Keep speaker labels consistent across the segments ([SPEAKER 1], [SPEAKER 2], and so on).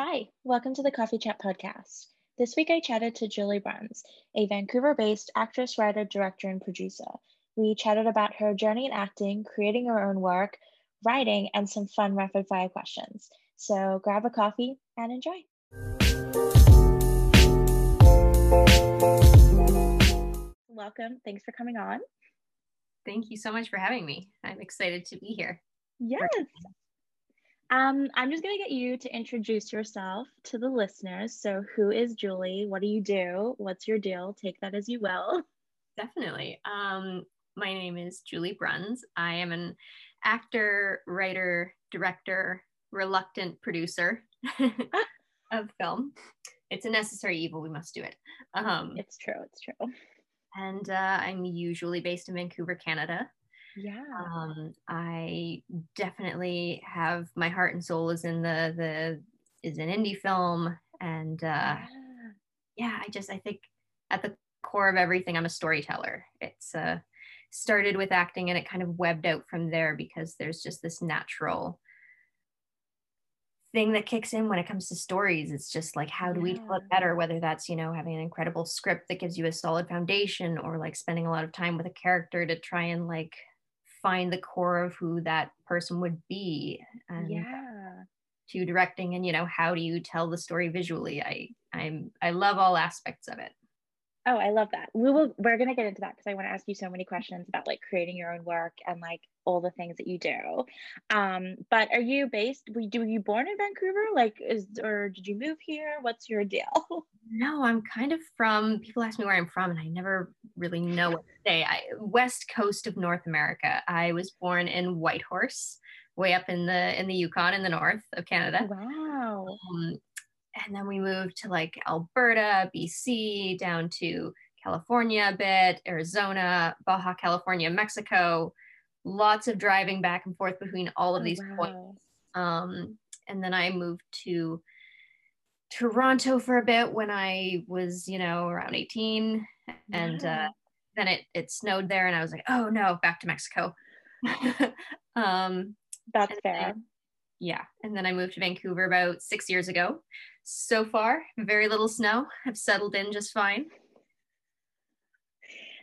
[SPEAKER 1] Hi, welcome to the Coffee Chat podcast. This week I chatted to Julie Bruns, a Vancouver based actress, writer, director, and producer. We chatted about her journey in acting, creating her own work, writing, and some fun rapid fire questions. So grab a coffee and enjoy. Welcome. Thanks for coming on.
[SPEAKER 2] Thank you so much for having me. I'm excited to be here.
[SPEAKER 1] Yes. Um, I'm just going to get you to introduce yourself to the listeners. So, who is Julie? What do you do? What's your deal? Take that as you will.
[SPEAKER 2] Definitely. Um, my name is Julie Bruns. I am an actor, writer, director, reluctant producer of film. It's a necessary evil. We must do it.
[SPEAKER 1] Um, it's true. It's true.
[SPEAKER 2] And uh, I'm usually based in Vancouver, Canada.
[SPEAKER 1] Yeah.
[SPEAKER 2] Um, I definitely have my heart and soul is in the the is an indie film, and uh, yeah. yeah, I just I think at the core of everything, I'm a storyteller. It's uh, started with acting, and it kind of webbed out from there because there's just this natural thing that kicks in when it comes to stories it's just like how do we tell it better whether that's you know having an incredible script that gives you a solid foundation or like spending a lot of time with a character to try and like find the core of who that person would be and
[SPEAKER 1] yeah.
[SPEAKER 2] to directing and you know how do you tell the story visually? I i'm i love all aspects of it
[SPEAKER 1] Oh, I love that. We will we're gonna get into that because I want to ask you so many questions about like creating your own work and like all the things that you do. Um, but are you based were you, were you born in Vancouver? Like is or did you move here? What's your deal?
[SPEAKER 2] No, I'm kind of from people ask me where I'm from and I never really know what to say. I west coast of North America. I was born in Whitehorse, way up in the in the Yukon in the north of Canada.
[SPEAKER 1] Wow. Um,
[SPEAKER 2] and then we moved to like Alberta, BC, down to California a bit, Arizona, Baja California, Mexico. Lots of driving back and forth between all of oh, these wow. points. Um, and then I moved to Toronto for a bit when I was, you know, around 18. And uh, then it, it snowed there, and I was like, oh no, back to Mexico.
[SPEAKER 1] um, That's fair.
[SPEAKER 2] Then, yeah. And then I moved to Vancouver about six years ago so far. Very little snow. I've settled in just fine.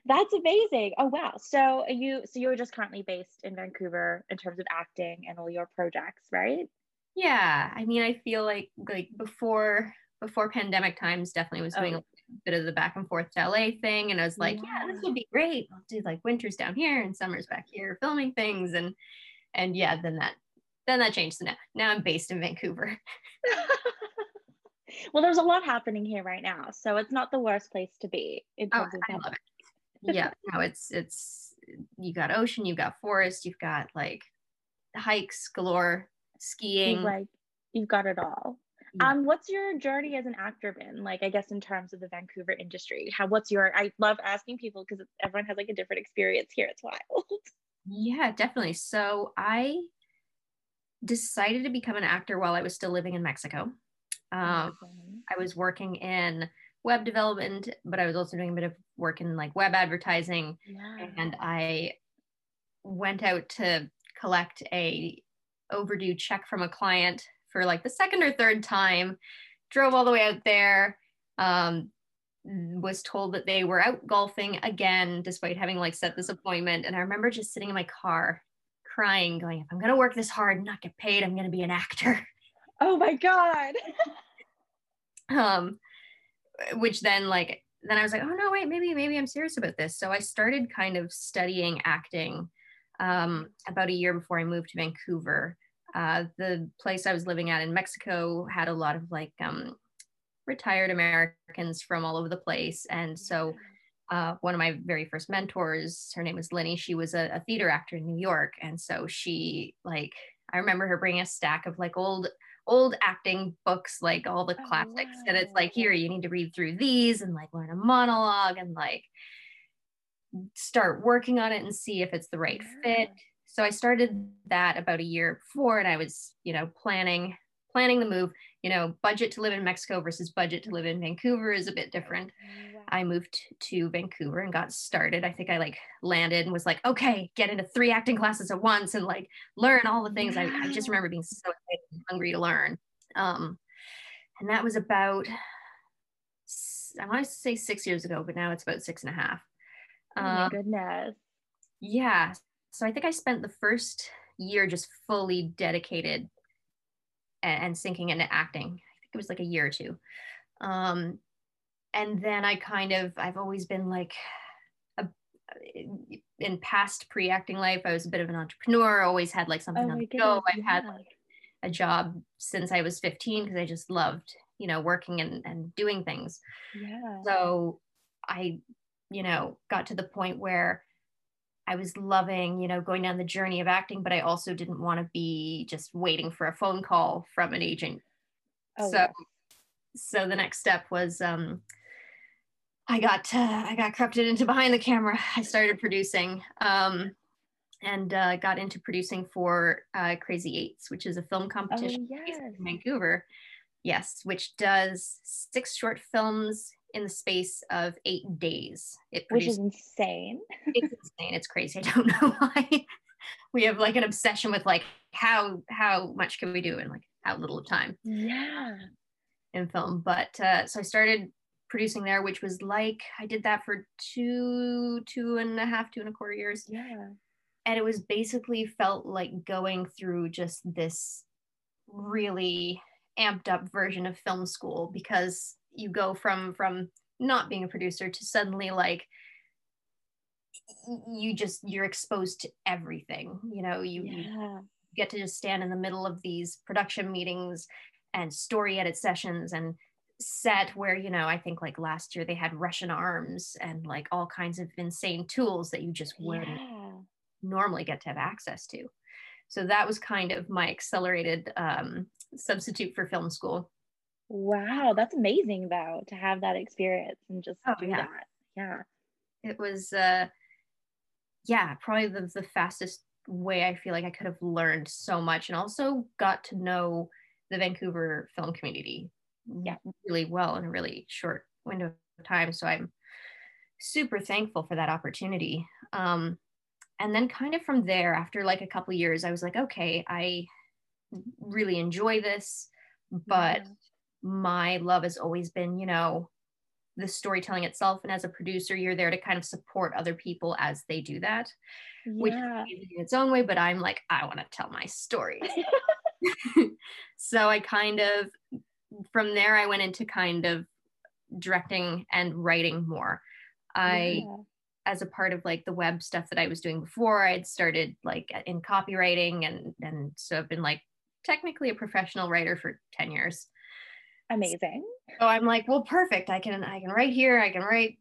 [SPEAKER 1] That's amazing. Oh wow. So you so you're just currently based in Vancouver in terms of acting and all your projects, right?
[SPEAKER 2] Yeah. I mean, I feel like like before before pandemic times definitely was doing oh. a bit of the back and forth to LA thing and I was like, yeah. yeah, this would be great. I'll do like winters down here and summers back here filming things and and yeah, then that then that changed. So now now I'm based in Vancouver.
[SPEAKER 1] well, there's a lot happening here right now, so it's not the worst place to be in
[SPEAKER 2] oh, I love it. yeah, no, it's it's you got ocean, you've got forest, you've got like hikes galore, skiing.
[SPEAKER 1] You've like you've got it all. Yeah. Um, what's your journey as an actor been like? I guess in terms of the Vancouver industry, how what's your? I love asking people because everyone has like a different experience here. It's wild.
[SPEAKER 2] Yeah, definitely. So I decided to become an actor while I was still living in Mexico. Um, I was working in web development, but I was also doing a bit of work in like web advertising. Yeah. And I went out to collect a overdue check from a client for like the second or third time. Drove all the way out there. Um, was told that they were out golfing again, despite having like set this appointment. And I remember just sitting in my car crying, going, if I'm going to work this hard and not get paid, I'm going to be an actor.
[SPEAKER 1] Oh my God.
[SPEAKER 2] um, which then like, then I was like, oh no, wait, maybe, maybe I'm serious about this. So I started kind of studying acting um, about a year before I moved to Vancouver. Uh, the place I was living at in Mexico had a lot of like um, retired Americans from all over the place. And so uh, one of my very first mentors, her name was Lenny. She was a, a, theater actor in New York, and so she like I remember her bringing a stack of like old old acting books, like all the oh, classics, wow. and it's like here you need to read through these and like learn a monologue and like start working on it and see if it's the right yeah. fit. So I started that about a year before, and I was you know planning planning the move. You know, budget to live in Mexico versus budget to live in Vancouver is a bit different. I moved to Vancouver and got started. I think I like landed and was like, okay, get into three acting classes at once and like learn all the things. I, I, just remember being so hungry to learn. Um, And that was about, I want to say six years ago, but now it's about six and a half.
[SPEAKER 1] Oh my um, goodness.
[SPEAKER 2] Yeah. So I think I spent the first year just fully dedicated and, and sinking into acting. I think it was like a year or two. Um, and then I kind of, I've always been like, a, in past pre-acting life, I was a bit of an entrepreneur. Always had like something oh on the go. I've yeah. had like a job since I was 15 because I just loved, you know, working and, and doing things.
[SPEAKER 1] Yeah.
[SPEAKER 2] So I, you know, got to the point where I was loving, you know, going down the journey of acting, but I also didn't want to be just waiting for a phone call from an agent. Oh, so, yeah. so the next step was, um, I got, uh, I got corrupted into behind the camera. I started producing, um, and uh, got into producing for uh, Crazy Eights, which is a film competition oh, yes. in Vancouver. Yes, which does six short films in the space of eight days.
[SPEAKER 1] It which is insane.
[SPEAKER 2] it's insane. It's crazy. I don't know why. we have like an obsession with like how how much can we do in like how little time.
[SPEAKER 1] Yeah.
[SPEAKER 2] In film, but uh, so I started producing there, which was like I did that for two two and a half, two and a quarter years.
[SPEAKER 1] Yeah.
[SPEAKER 2] And it was basically felt like going through just this really amped up version of film school because you go from from not being a producer to suddenly like you just you're exposed to everything you know you, yeah. get to just stand in the middle of these production meetings and story edit sessions and set where you know i think like last year they had russian arms and like all kinds of insane tools that you just wouldn't yeah. normally get to have access to so that was kind of my accelerated um, substitute for film school
[SPEAKER 1] Wow, that's amazing though to have that experience and just oh, do yeah. that. Yeah.
[SPEAKER 2] It was uh yeah, probably the, the fastest way I feel like I could have learned so much and also got to know the Vancouver film community
[SPEAKER 1] yeah.
[SPEAKER 2] really well in a really short window of time. So I'm super thankful for that opportunity. Um, and then kind of from there, after like a couple years, I was like, okay, I really enjoy this, but my love has always been, you know, the storytelling itself. And as a producer, you're there to kind of support other people as they do that, yeah. which is in its own way. But I'm like, I want to tell my story. so I kind of, from there, I went into kind of directing and writing more. I, yeah. as a part of like the web stuff that I was doing before, I'd started like in copywriting and and so I've been like technically a professional writer for 10 years.
[SPEAKER 1] Amazing.
[SPEAKER 2] So I'm like, well, perfect. I can I can write here. I can write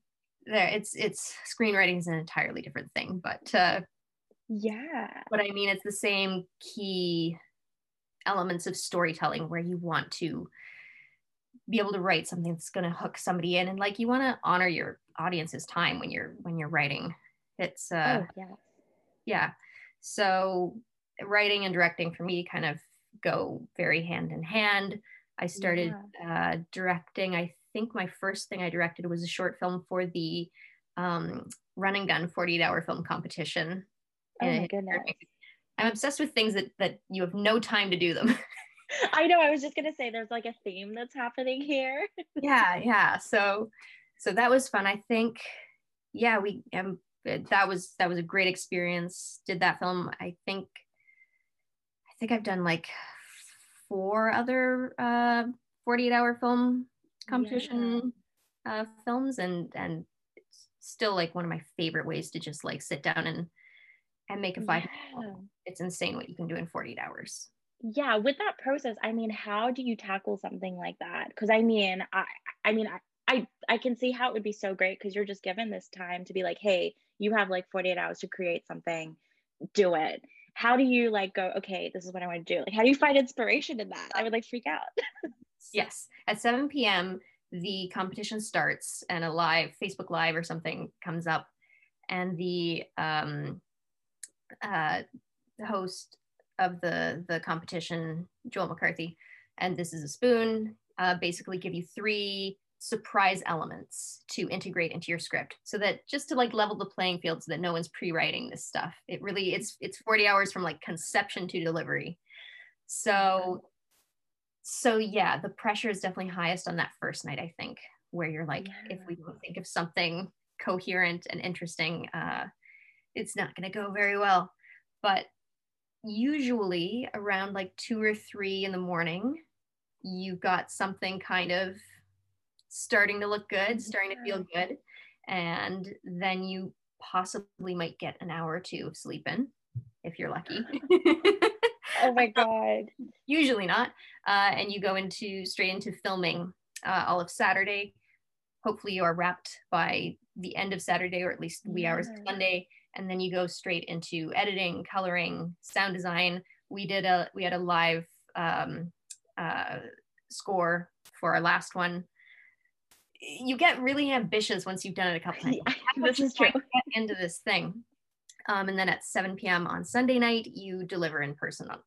[SPEAKER 2] there. It's it's screenwriting is an entirely different thing, but uh,
[SPEAKER 1] yeah.
[SPEAKER 2] But I mean, it's the same key elements of storytelling where you want to be able to write something that's going to hook somebody in and like you want to honor your audience's time when you're when you're writing it's uh oh,
[SPEAKER 1] yeah
[SPEAKER 2] yeah so writing and directing for me kind of go very hand in hand I started yeah. uh, directing. I think my first thing I directed was a short film for the um, Run and Gun 48 hour film competition.
[SPEAKER 1] Oh my goodness.
[SPEAKER 2] I'm obsessed with things that, that you have no time to do them.
[SPEAKER 1] I know. I was just gonna say there's like a theme that's happening here.
[SPEAKER 2] yeah, yeah. So, so that was fun. I think, yeah, we um, that was that was a great experience. Did that film. I think, I think I've done like four other uh, 48 hour film competition yeah. uh, films and and it's still like one of my favorite ways to just like sit down and and make a five yeah. it's insane what you can do in 48 hours
[SPEAKER 1] yeah with that process i mean how do you tackle something like that because i mean i i mean I, I i can see how it would be so great because you're just given this time to be like hey you have like 48 hours to create something do it how do you like go okay this is what i want to do like how do you find inspiration in that? I would like freak out.
[SPEAKER 2] Yes at 7 p.m the competition starts and a live facebook live or something comes up and the um uh host of the the competition joel mccarthy and this is a spoon uh, basically give you three surprise elements to integrate into your script so that just to like level the playing field so that no one's pre-writing this stuff it really it's it's 40 hours from like conception to delivery so so yeah, the pressure is definitely highest on that first night, I think, where you're like,
[SPEAKER 1] Yeah.
[SPEAKER 2] if we don't think of something coherent and interesting, uh, it's not going to go very well. But usually around like two or three in the morning, you've got something kind of starting to look good, starting to feel good. And then you possibly might get an hour or two of sleep in if you're lucky.
[SPEAKER 1] Oh my god.
[SPEAKER 2] Usually not. Uh, and you go into straight into filming uh, all of Saturday. Hopefully, you are wrapped by the end of Saturday or at least wee hours of. Sunday. And then you go straight into editing, coloring, sound design. We did a we had a live um, uh, score for our last one. You get really ambitious once you've done it a couple times.
[SPEAKER 1] this is true.
[SPEAKER 2] Trying to get into this thing. Um, and then at 7 p.m. on Sunday night, you deliver in person on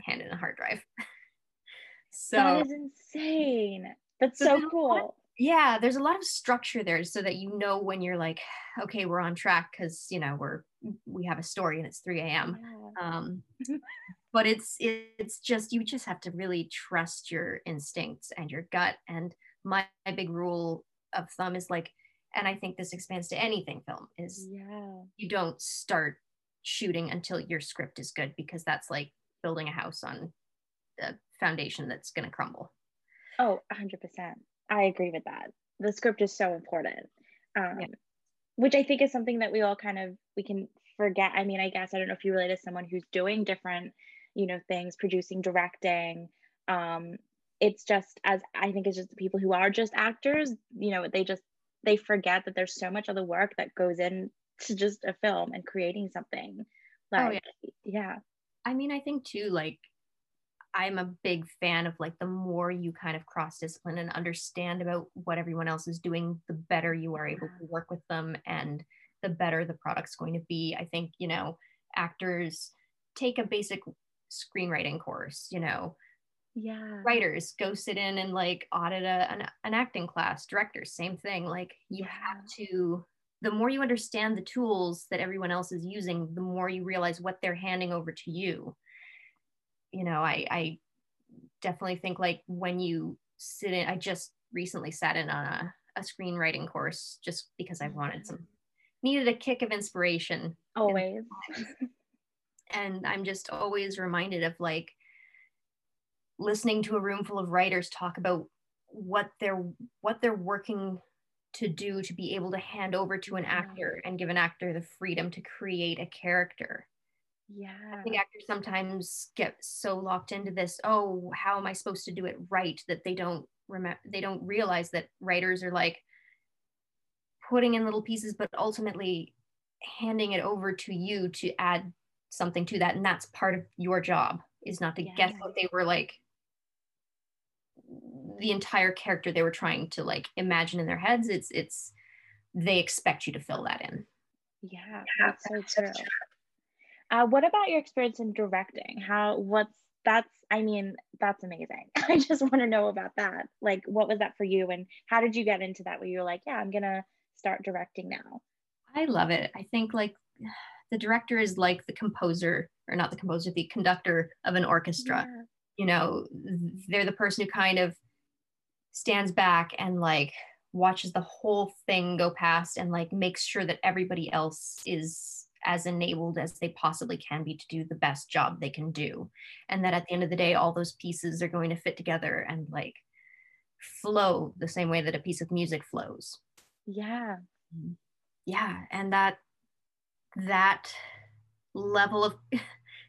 [SPEAKER 2] hand in a hard drive. so
[SPEAKER 1] that is insane. That's
[SPEAKER 2] So
[SPEAKER 1] so
[SPEAKER 2] lot-
[SPEAKER 1] cool.
[SPEAKER 2] yeah, there's a lot of structure there so that you know when you're like, okay, we're on track because you know we're we have a story and it's 3 a.m.
[SPEAKER 1] Yeah.
[SPEAKER 2] Um, but it's it's just you just have to really trust your instincts and your gut. And my, my big rule of thumb is like, and I think this expands to anything film is
[SPEAKER 1] Yeah.
[SPEAKER 2] you don't start shooting until your script is good because that's like building a house on a foundation that's going to crumble.
[SPEAKER 1] Oh, 100%. I agree with that. The script is so important. Um,
[SPEAKER 2] Yeah.
[SPEAKER 1] Which I think is something that we all kind of we can forget. I mean, I guess I don't know if you relate to someone who's doing different, you know, things, producing, directing. Um, it's just as I think it's just the people who are just actors, you know, they just they forget that there's so much other work that goes in to just a film and creating something.
[SPEAKER 2] Oh,
[SPEAKER 1] Like, yeah.
[SPEAKER 2] I mean, I think too, like, I'm a big fan of like the more you kind of cross discipline and understand about what everyone else is doing, the better you are able to work with them and the better the product's going to be. I think, you know, actors take a basic screenwriting course, you know,
[SPEAKER 1] Yeah.
[SPEAKER 2] writers go sit in and like audit a, an, an acting class, directors, same thing. Like, you have to, the more you understand the tools that everyone else is using, the more you realize what they're handing over to you you know, I, I definitely think like when you sit in, I just recently sat in on a, a screenwriting course just because I wanted mm-hmm. some, needed a kick of inspiration.
[SPEAKER 1] Always.
[SPEAKER 2] And I'm just always reminded of like listening to a room full of writers talk about what they're, what they're working to do to be able to hand over to an
[SPEAKER 1] Yeah.
[SPEAKER 2] actor and give an actor the freedom to create a character.
[SPEAKER 1] Yeah.
[SPEAKER 2] I think actors sometimes get so locked into this, oh, how am I supposed to do it right that they don't remember they don't realize that writers are like putting in little pieces but ultimately handing it over to you to add something to that and that's part of your job is not to guess what they were like the entire character they were trying to like imagine in their heads it's it's they expect you to fill that in
[SPEAKER 1] Yeah, that's so true. Uh, what about your experience in directing? How, what's, that's, I mean, that's amazing. I just want to know about that. Like, what was that for you? And how did you get into that where you were like, yeah, I'm going to start directing now?
[SPEAKER 2] I love it. I think like the director is like the composer, or not the composer, the conductor of an orchestra.
[SPEAKER 1] Yeah.
[SPEAKER 2] You know, they're the person who kind of stands back and like watches the whole thing go past and like makes sure that everybody else is as enabled as they possibly can be to do the best job they can do. And that at the end of the day, all those pieces are going to fit together and like flow the same way that a piece of music flows
[SPEAKER 1] Yeah. Mm-hmm.
[SPEAKER 2] yeah and that that level of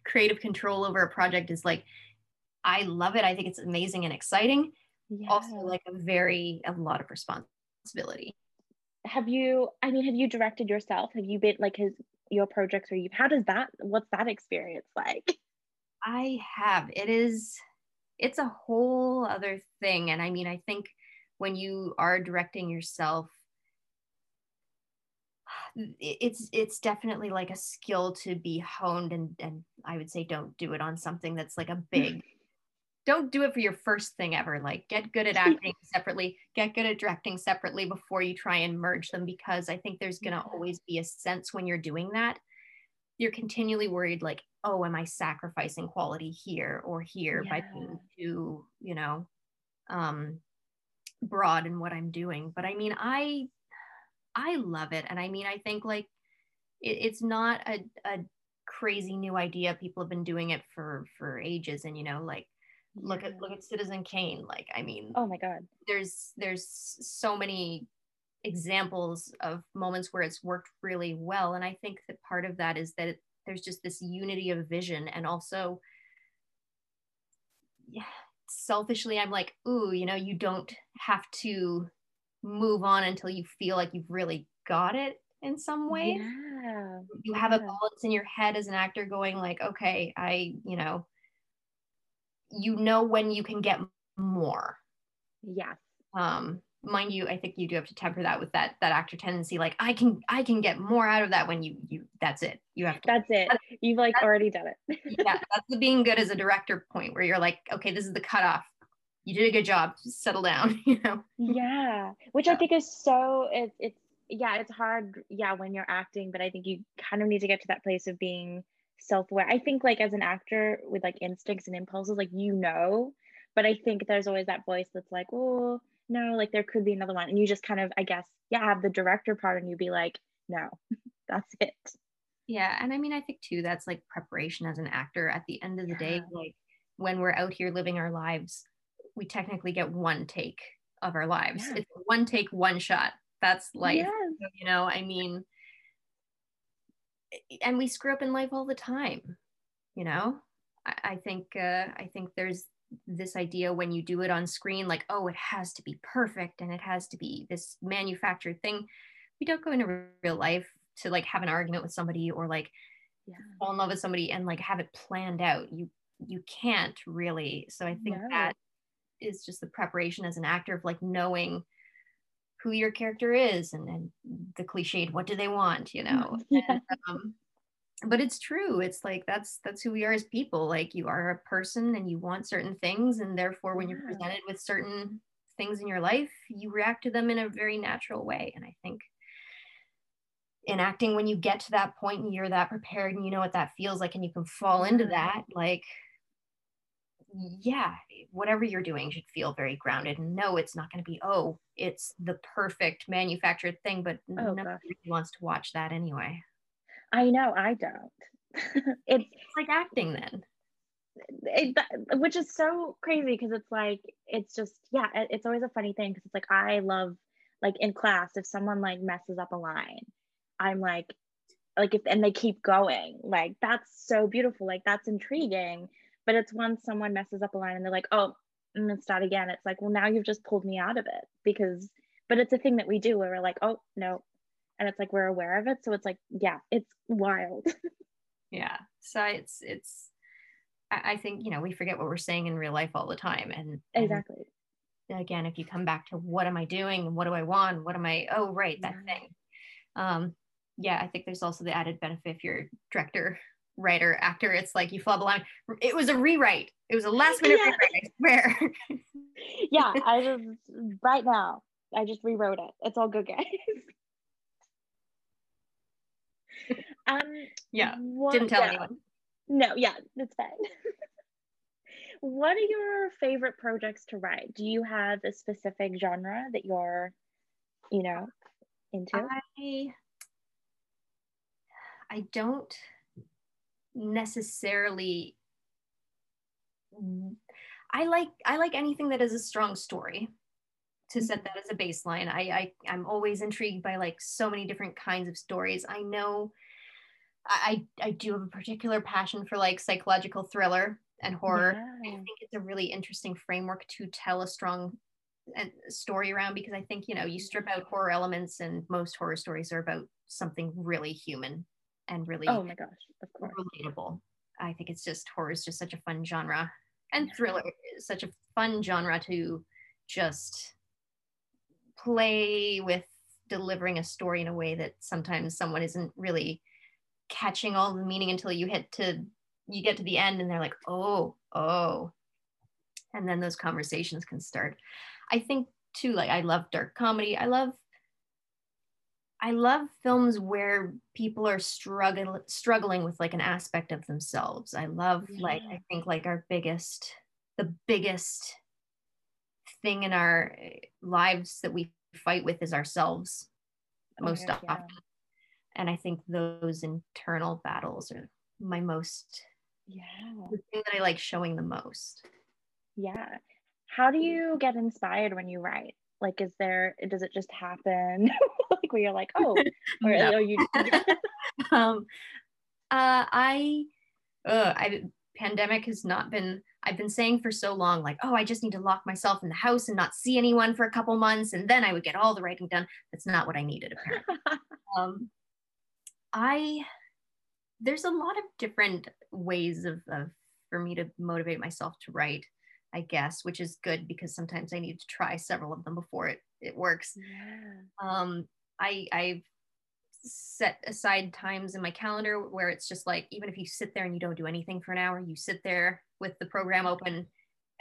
[SPEAKER 2] creative control over a project is like i love it i think it's amazing and exciting
[SPEAKER 1] Yeah.
[SPEAKER 2] also like a very a lot of responsibility
[SPEAKER 1] have you, I mean, have you directed yourself? Have you been like his, your projects or you, how does that, what's that experience like?
[SPEAKER 2] i have it is it's a whole other thing and i mean i think when you are directing yourself it's it's definitely like a skill to be honed and and i would say don't do it on something that's like a big don't do it for your first thing ever like get good at acting separately get good at directing separately before you try and merge them because i think there's going to always be a sense when you're doing that you're continually worried like oh am i sacrificing quality here or here yeah. by being too you know um broad in what i'm doing? But i mean i i love it and i mean i think like it, it's not a, a crazy new idea. People have been doing it for for ages and you know like look at look mm. at citizen kane like i mean
[SPEAKER 1] oh my god
[SPEAKER 2] there's there's so many examples of moments where it's worked really well and i think that part of that is that it, there's just this unity of vision and also yeah selfishly i'm like ooh you know you don't have to move on until you feel like you've really got it in some way
[SPEAKER 1] yeah.
[SPEAKER 2] you have yeah. a balance in your head as an actor going like okay i you know you know when you can get more.
[SPEAKER 1] Yes.
[SPEAKER 2] Um mind you i think you do have to temper that with that that actor tendency like i can i can get more out of that when you you that's it. You have to
[SPEAKER 1] that's it. That's, you've like already done it.
[SPEAKER 2] Yeah that's the being good as a director point where you're like okay this is the cutoff. You did a good job. Settle down you know?
[SPEAKER 1] Yeah which i think is so it, it's yeah it's hard yeah when you're acting but i think you kind of need to get to that place of being self-aware i think like as an actor with like instincts and impulses like you know but i think there's always that voice that's like oh no like there could be another one and you just kind of i guess yeah have the director part and you be like no that's it
[SPEAKER 2] yeah and i mean i think too that's like preparation as an actor at the end of the yeah. day like when we're out here living our lives we technically get one take of our lives yeah. it's one take one shot that's life yes. you know i mean and we screw up in life all the time you know i, I think uh, i think there's this idea when you do it on screen like oh it has to be perfect and it has to be this manufactured thing we don't go into real life to like have an argument with somebody or like yeah. fall in love with somebody and like have it planned out you you can't really so i think no. that is just the preparation as an actor of like knowing who your character is and then the cliched what do they want you know? Yeah. and, um, but it's true. It's like that's that's who we are as people. Like you are a person and you want certain things and therefore when you're presented with certain things in your life you react to them in a very natural way. And i think in acting when you get to that point and you're that prepared and you know what that feels like and you can fall into that like yeah whatever you're doing should feel very grounded and no it's not going to be oh it's the perfect manufactured thing but oh, nobody wants to watch that anyway
[SPEAKER 1] I know, I don't.
[SPEAKER 2] it's, it's like acting then.
[SPEAKER 1] It, which is so crazy because it's like it's just yeah it, it's always a funny thing because it's like i love like in class if someone like messes up a line i'm like like if and they keep going like that's so beautiful like that's intriguing but it's when someone messes up a line and they're like oh and then start again. It's like well now you've just pulled me out of it because but it's a thing that we do where we're like oh no. And it's like we're aware of it. So it's like yeah it's wild.
[SPEAKER 2] Yeah. So it's it's I, think you know we forget what we're saying in real life all the time and,
[SPEAKER 1] and exactly.
[SPEAKER 2] again if you come back to what am i doing? What do i want? What am i oh right that yeah. thing. Um yeah i think there's also the added benefit if you're director writer actor it's like you flub a line it was a rewrite it was a last minute yeah. rewrite i swear
[SPEAKER 1] yeah i just right now i just rewrote it it's all good guys
[SPEAKER 2] um, yeah, what, didn't tell yeah. anyone.
[SPEAKER 1] No, yeah, that's fine. what are your favorite projects to write? Do you have a specific genre that you're, you know, into?
[SPEAKER 2] I, I don't necessarily I like I like anything that is a strong story to set that as a baseline. I, I I'm always intrigued by like so many different kinds of stories. I know I I do have a particular passion for like psychological thriller and horror. Yeah. I think it's a really interesting framework to tell a strong story around because I think you know you strip out horror elements and most horror stories are about something really human and really
[SPEAKER 1] oh my gosh of course.
[SPEAKER 2] relatable. I think it's just horror is just such a fun genre and thriller is such a fun genre to just play with delivering a story in a way that sometimes someone isn't really catching all the meaning until you hit to you get to the end and they're like oh oh. And then those conversations can start. I think too like i love dark comedy. I love I love films where people are struggling struggling with like an aspect of themselves. I love yeah. like I think like our biggest the biggest thing in our eh, lives that we fight with is ourselves oh, most yeah, often. Yeah. And I think those internal battles are my most
[SPEAKER 1] yeah
[SPEAKER 2] the thing that I like showing the most.
[SPEAKER 1] Yeah. How do you get inspired when you write? Like, is there, does it just happen? like where you're like, oh, or no. oh, you.
[SPEAKER 2] um, uh, I, uh, I, pandemic has not been, I've been saying for so long, like, oh, I just need to lock myself in the house and not see anyone for a couple months. And then I would get all the writing done. That's not what I needed, apparently. um, I, there's a lot of different ways of, of for me to motivate myself to write. I guess, which is good because sometimes I need to try several of them before it it works. Yeah. Um, I I've set aside times in my calendar where it's just like even if you sit there and you don't do anything for an hour, you sit there with the program open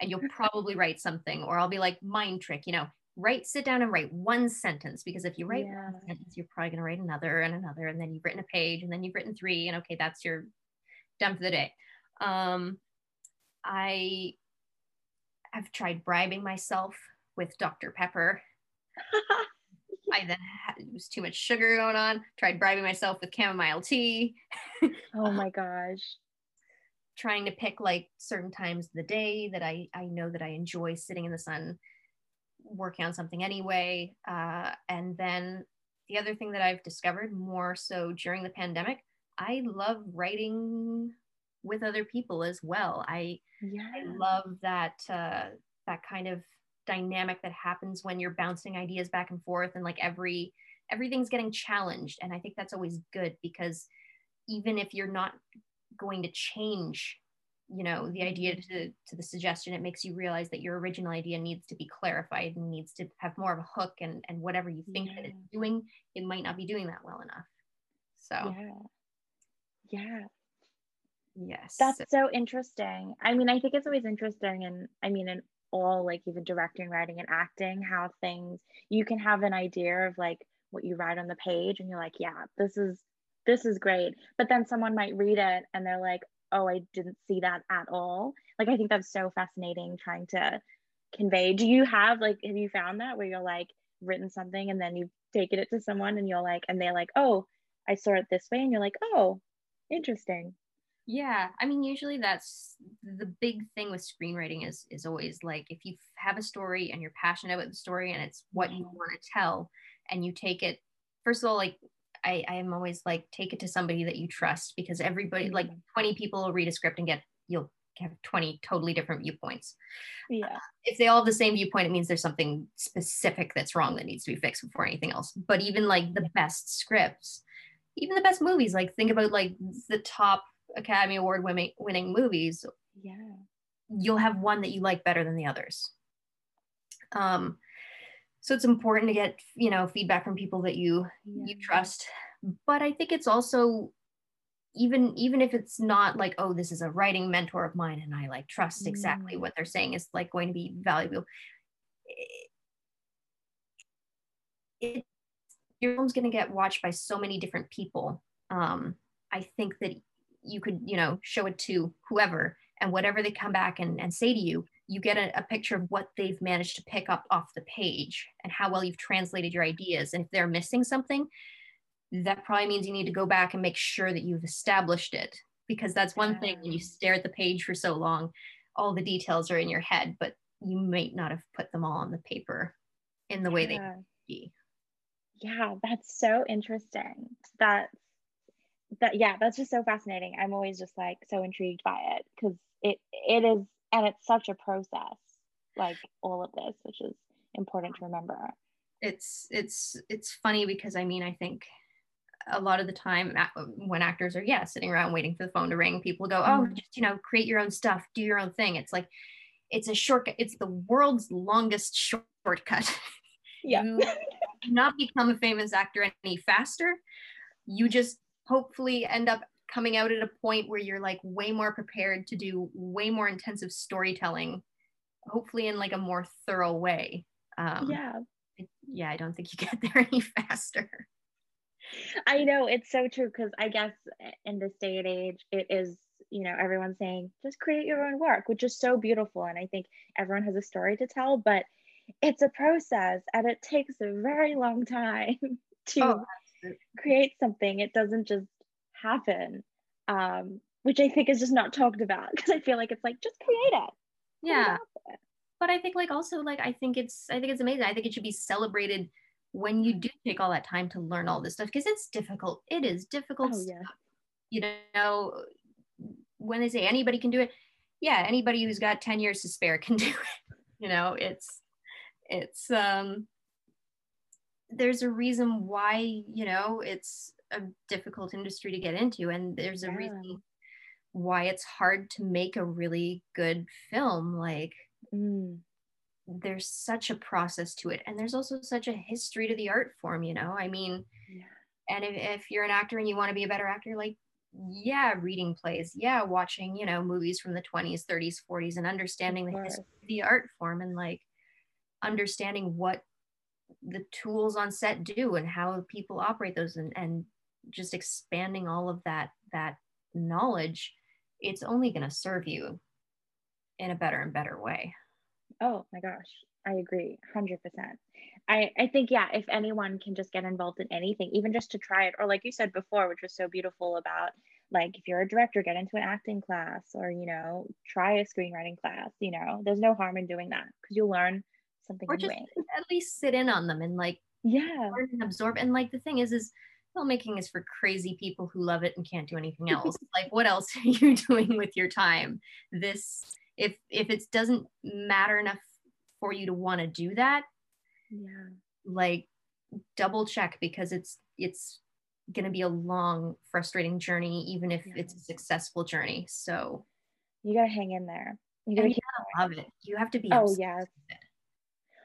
[SPEAKER 2] and you'll probably write something or I'll be like mind trick, you know, write sit down and write one sentence because if you write yeah. one sentence you're probably going to write another and another and then you've written a page and then you've written three and okay that's your done for the day um i I've tried bribing myself with Dr. Pepper. I then had it was too much sugar going on. Tried bribing myself with chamomile tea.
[SPEAKER 1] oh my gosh.
[SPEAKER 2] Trying to pick like certain times of the day that I I know that I enjoy sitting in the sun working on something anyway. Uh, and then the other thing that I've discovered more so during the pandemic, I love writing with other people as well. I yeah. I love that uh, that kind of dynamic that happens when you're bouncing ideas back and forth and like every everything's getting challenged and i think that's always good because even if you're not going to change you know the idea mm-hmm. to, to the suggestion it makes you realize that your original idea needs to be clarified and needs to have more of a hook and and whatever you think yeah. that it's doing it might not be doing that well enough so
[SPEAKER 1] yeah yeah
[SPEAKER 2] Yes.
[SPEAKER 1] That's so interesting. I mean, I think it's always interesting and I mean in all like even directing, writing and acting, how things you can have an idea of like what you write on the page and you're like, yeah, this is this is great. But then someone might read it and they're like, oh, I didn't see that at all. Like I think that's so fascinating trying to convey. Do you have like have you found that where you're like written something and then you've taken it to someone and you're like and they're like, oh, I saw it this way and you're like, oh, interesting
[SPEAKER 2] yeah i mean usually that's the big thing with screenwriting is is always like if you have a story and you're passionate about the story and it's what you want to tell and you take it first of all like i i am always like take it to somebody that you trust because everybody like mm-hmm. 20 people will read a script and get you'll have 20 totally different viewpoints.
[SPEAKER 1] Yeah. uh,
[SPEAKER 2] if they all have the same viewpoint it means there's something specific that's wrong that needs to be fixed before anything else. But even like the best scripts even the best movies like think about like the top Academy Award winning winning movies,
[SPEAKER 1] yeah,
[SPEAKER 2] you'll have one that you like better than the others. Um, so it's important to get you know feedback from people that you yeah. you trust. But I think it's also even even if it's not like oh this is a writing mentor of mine and I like trust exactly mm. what they're saying is like going to be valuable. It, it your film's going to get watched by so many different people. Um, I think that you could you know show it to whoever and whatever they come back and, and say to you you get a, a, picture of what they've managed to pick up off the page and how well you've translated your ideas. And if they're missing something that probably means you need to go back and make sure that you've established it because that's one thing when you stare at the page for so long all the details are in your head but you might not have put them all on the paper in the way yeah. they be.
[SPEAKER 1] Yeah that's so interesting that's that yeah that's just so fascinating. I'm always just like so intrigued by it because it it is and it's such a process like all of this which is important to remember.
[SPEAKER 2] It's it's it's funny because i mean i think a lot of the time when actors are yeah sitting around waiting for the phone to ring people go oh mm-hmm. just you know create your own stuff do your own thing. It's like it's a shortcut it's the world's longest shortcut.
[SPEAKER 1] Yeah.
[SPEAKER 2] You not become a famous actor any faster. You just hopefully end up coming out at a point where you're like way more prepared to do way more intensive storytelling hopefully in like a more thorough way
[SPEAKER 1] um, yeah
[SPEAKER 2] yeah i don't think you get there any faster
[SPEAKER 1] I know it's so true because I guess in this day and age, it is, you know, everyone's saying just create your own work, which is so beautiful. And I think everyone has a story to tell, but it's a process and it takes a very long time to oh, create something. It doesn't just happen, um, which I think is just not talked about because I feel like it's like just create it.
[SPEAKER 2] Yeah. But I think like also like I think it's I think it's amazing. I think it should be celebrated when you do take all that time to learn all this stuff because it's difficult. It is difficult. Oh, yeah. You know, when they say anybody can do it, yeah, anybody who's got 10 years to spare can do it. You know, it's it's um there's a reason why, you know, it's a difficult industry to get into and there's a yeah. reason why it's hard to make a really good film like mm there's such a process to it and there's also such a history to the art form you know i mean yeah. and if, if you're an actor and you want to be a better actor like yeah reading plays yeah watching you know movies from the 20s 30s 40s and understanding the history of the art form and like understanding what the tools on set do and how people operate those and, and just expanding all of that that knowledge it's only going to serve you in a better and better way
[SPEAKER 1] Oh my gosh, I agree 100%. I, I think, yeah, if anyone can just get involved in anything, even just to try it, or like you said before, which was so beautiful about like if you're a director, get into an acting class or, you know, try a screenwriting class, you know, there's no harm in doing that because you'll learn something
[SPEAKER 2] or
[SPEAKER 1] just
[SPEAKER 2] at least sit in on them and like,
[SPEAKER 1] yeah,
[SPEAKER 2] learn and absorb. And like the thing is, is filmmaking is for crazy people who love it and can't do anything else. like, what else are you doing with your time? This if if it doesn't matter enough for you to want to do that
[SPEAKER 1] yeah.
[SPEAKER 2] like double check because it's it's going to be a long frustrating journey even if yeah. it's a successful journey. So
[SPEAKER 1] you got to hang in there. You got to
[SPEAKER 2] love it. You have to be
[SPEAKER 1] oh yes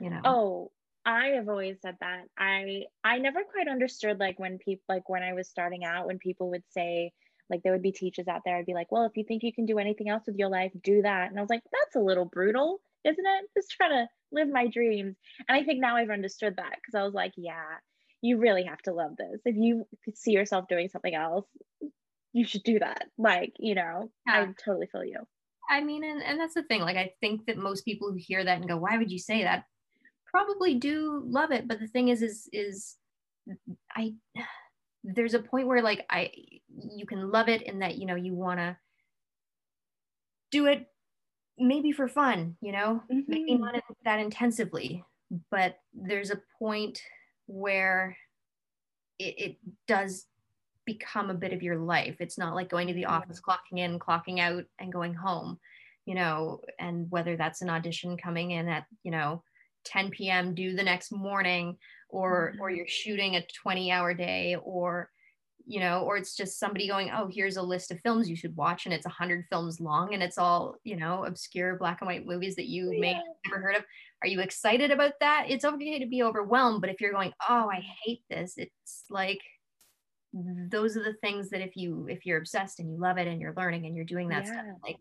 [SPEAKER 2] you know
[SPEAKER 1] oh i have always said that i i never quite understood like when people like when i was starting out when people would say like there would be teachers out there, I'd be like, well, if you think you can do anything else with your life, do that. And I was like, that's a little brutal, isn't it? Just trying to live my dreams. And I think now I've understood that because I was like, yeah, you really have to love this. If you see yourself doing something else, you should do that. Like, you know, yeah. I totally feel you.
[SPEAKER 2] I mean, and, and that's the thing. Like, I think that most people who hear that and go, why would you say that? Probably do love it. But the thing is, is, is I, there's a point where like I you can love it and that you know you want to do it maybe for fun, you know, mm-hmm. maybe not that intensively, but there's a point where it, it, does become a bit of your life. It's not like going to the office, clocking in, clocking out, and going home, you know, and whether that's an audition coming in at, you know, 10 p.m. due the next morning or mm-hmm. or you're shooting a 20 hour day or you know or it's just somebody going oh here's a list of films you should watch and it's 100 films long and it's all you know obscure black and white movies that you yeah. may have never heard of are you excited about that it's okay to be overwhelmed but if you're going oh i hate this it's like those are the things that if you if you're obsessed and you love it and you're learning and you're doing that yeah. stuff like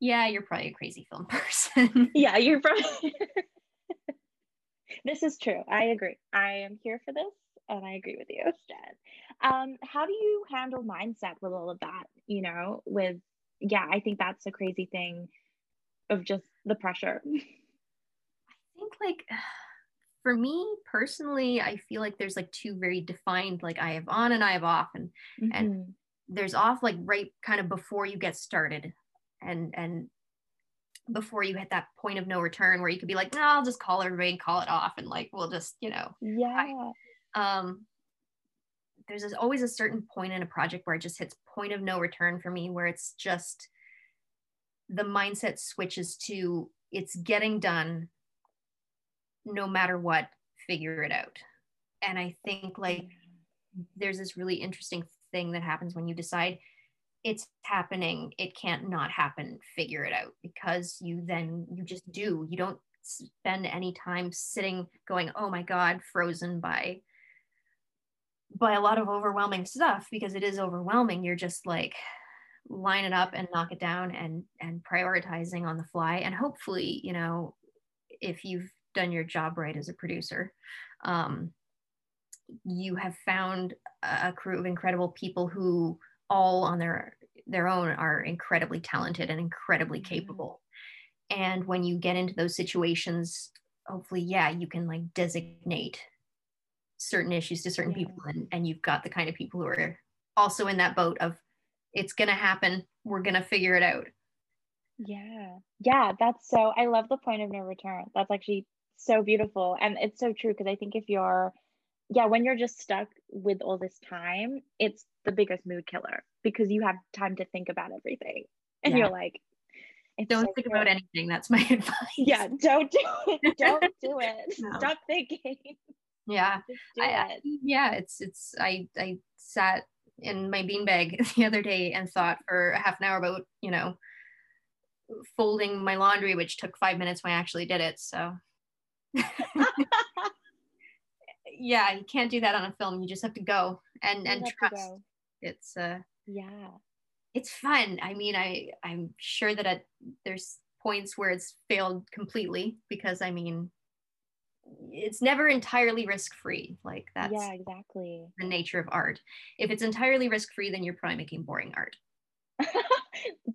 [SPEAKER 2] yeah you're probably a crazy film person
[SPEAKER 1] yeah you're probably this is true. I agree. I am here for this and I agree with you, Jen. Um, how do you handle mindset with all of that? You know, with yeah, I think that's a crazy thing of just the pressure. I
[SPEAKER 2] think like for me personally, I feel like there's like two very defined like I have on and I have off and mm-hmm. and there's off like right kind of before you get started and and before you hit that point of no return where you could be like, no, I'll just call everybody and call it off and like we'll just, you know.
[SPEAKER 1] Yeah.
[SPEAKER 2] Um there's always a certain point in a project where it just hits point of no return for me where it's just the mindset switches to it's getting done no matter what figure it out and i think like there's this really interesting thing that happens when you decide it's happening it can't not happen figure it out because you then you just do. You don't spend any time sitting going oh my god frozen by by a lot of overwhelming stuff because it is overwhelming. You're just like line it up and knock it down and and prioritizing on the fly. And hopefully you know if you've done your job right as a producer um you have found a crew of incredible people who all on their their own are incredibly talented and incredibly mm-hmm. capable. And when you get into those situations hopefully yeah you can like designate certain issues to certain yeah. people and, and you've got the kind of people who are also in that boat of it's gonna happen. We're gonna figure it out.
[SPEAKER 1] Yeah. Yeah that's so i love the point of no return. That's actually so beautiful and it's so true because i think if you're yeah when you're just stuck with all this time it's the biggest mood killer because you have time to think about everything. And yeah. you're like
[SPEAKER 2] don't so think about anything. That's my advice.
[SPEAKER 1] Yeah don't do it don't do it. No. stop thinking.
[SPEAKER 2] Yeah. I, it. yeah it's it's i i sat in my beanbag the other day and thought for a half an hour about you know folding my laundry which took five minutes when i actually did it so. Yeah you can't do that on a film. You just have to go and you and trust it's uh
[SPEAKER 1] yeah.
[SPEAKER 2] it's fun. I mean i i'm sure that at, there's points where it's failed completely because i mean it's never entirely risk free like that's
[SPEAKER 1] yeah exactly.
[SPEAKER 2] the nature of art. If it's entirely risk free then you're probably making boring art.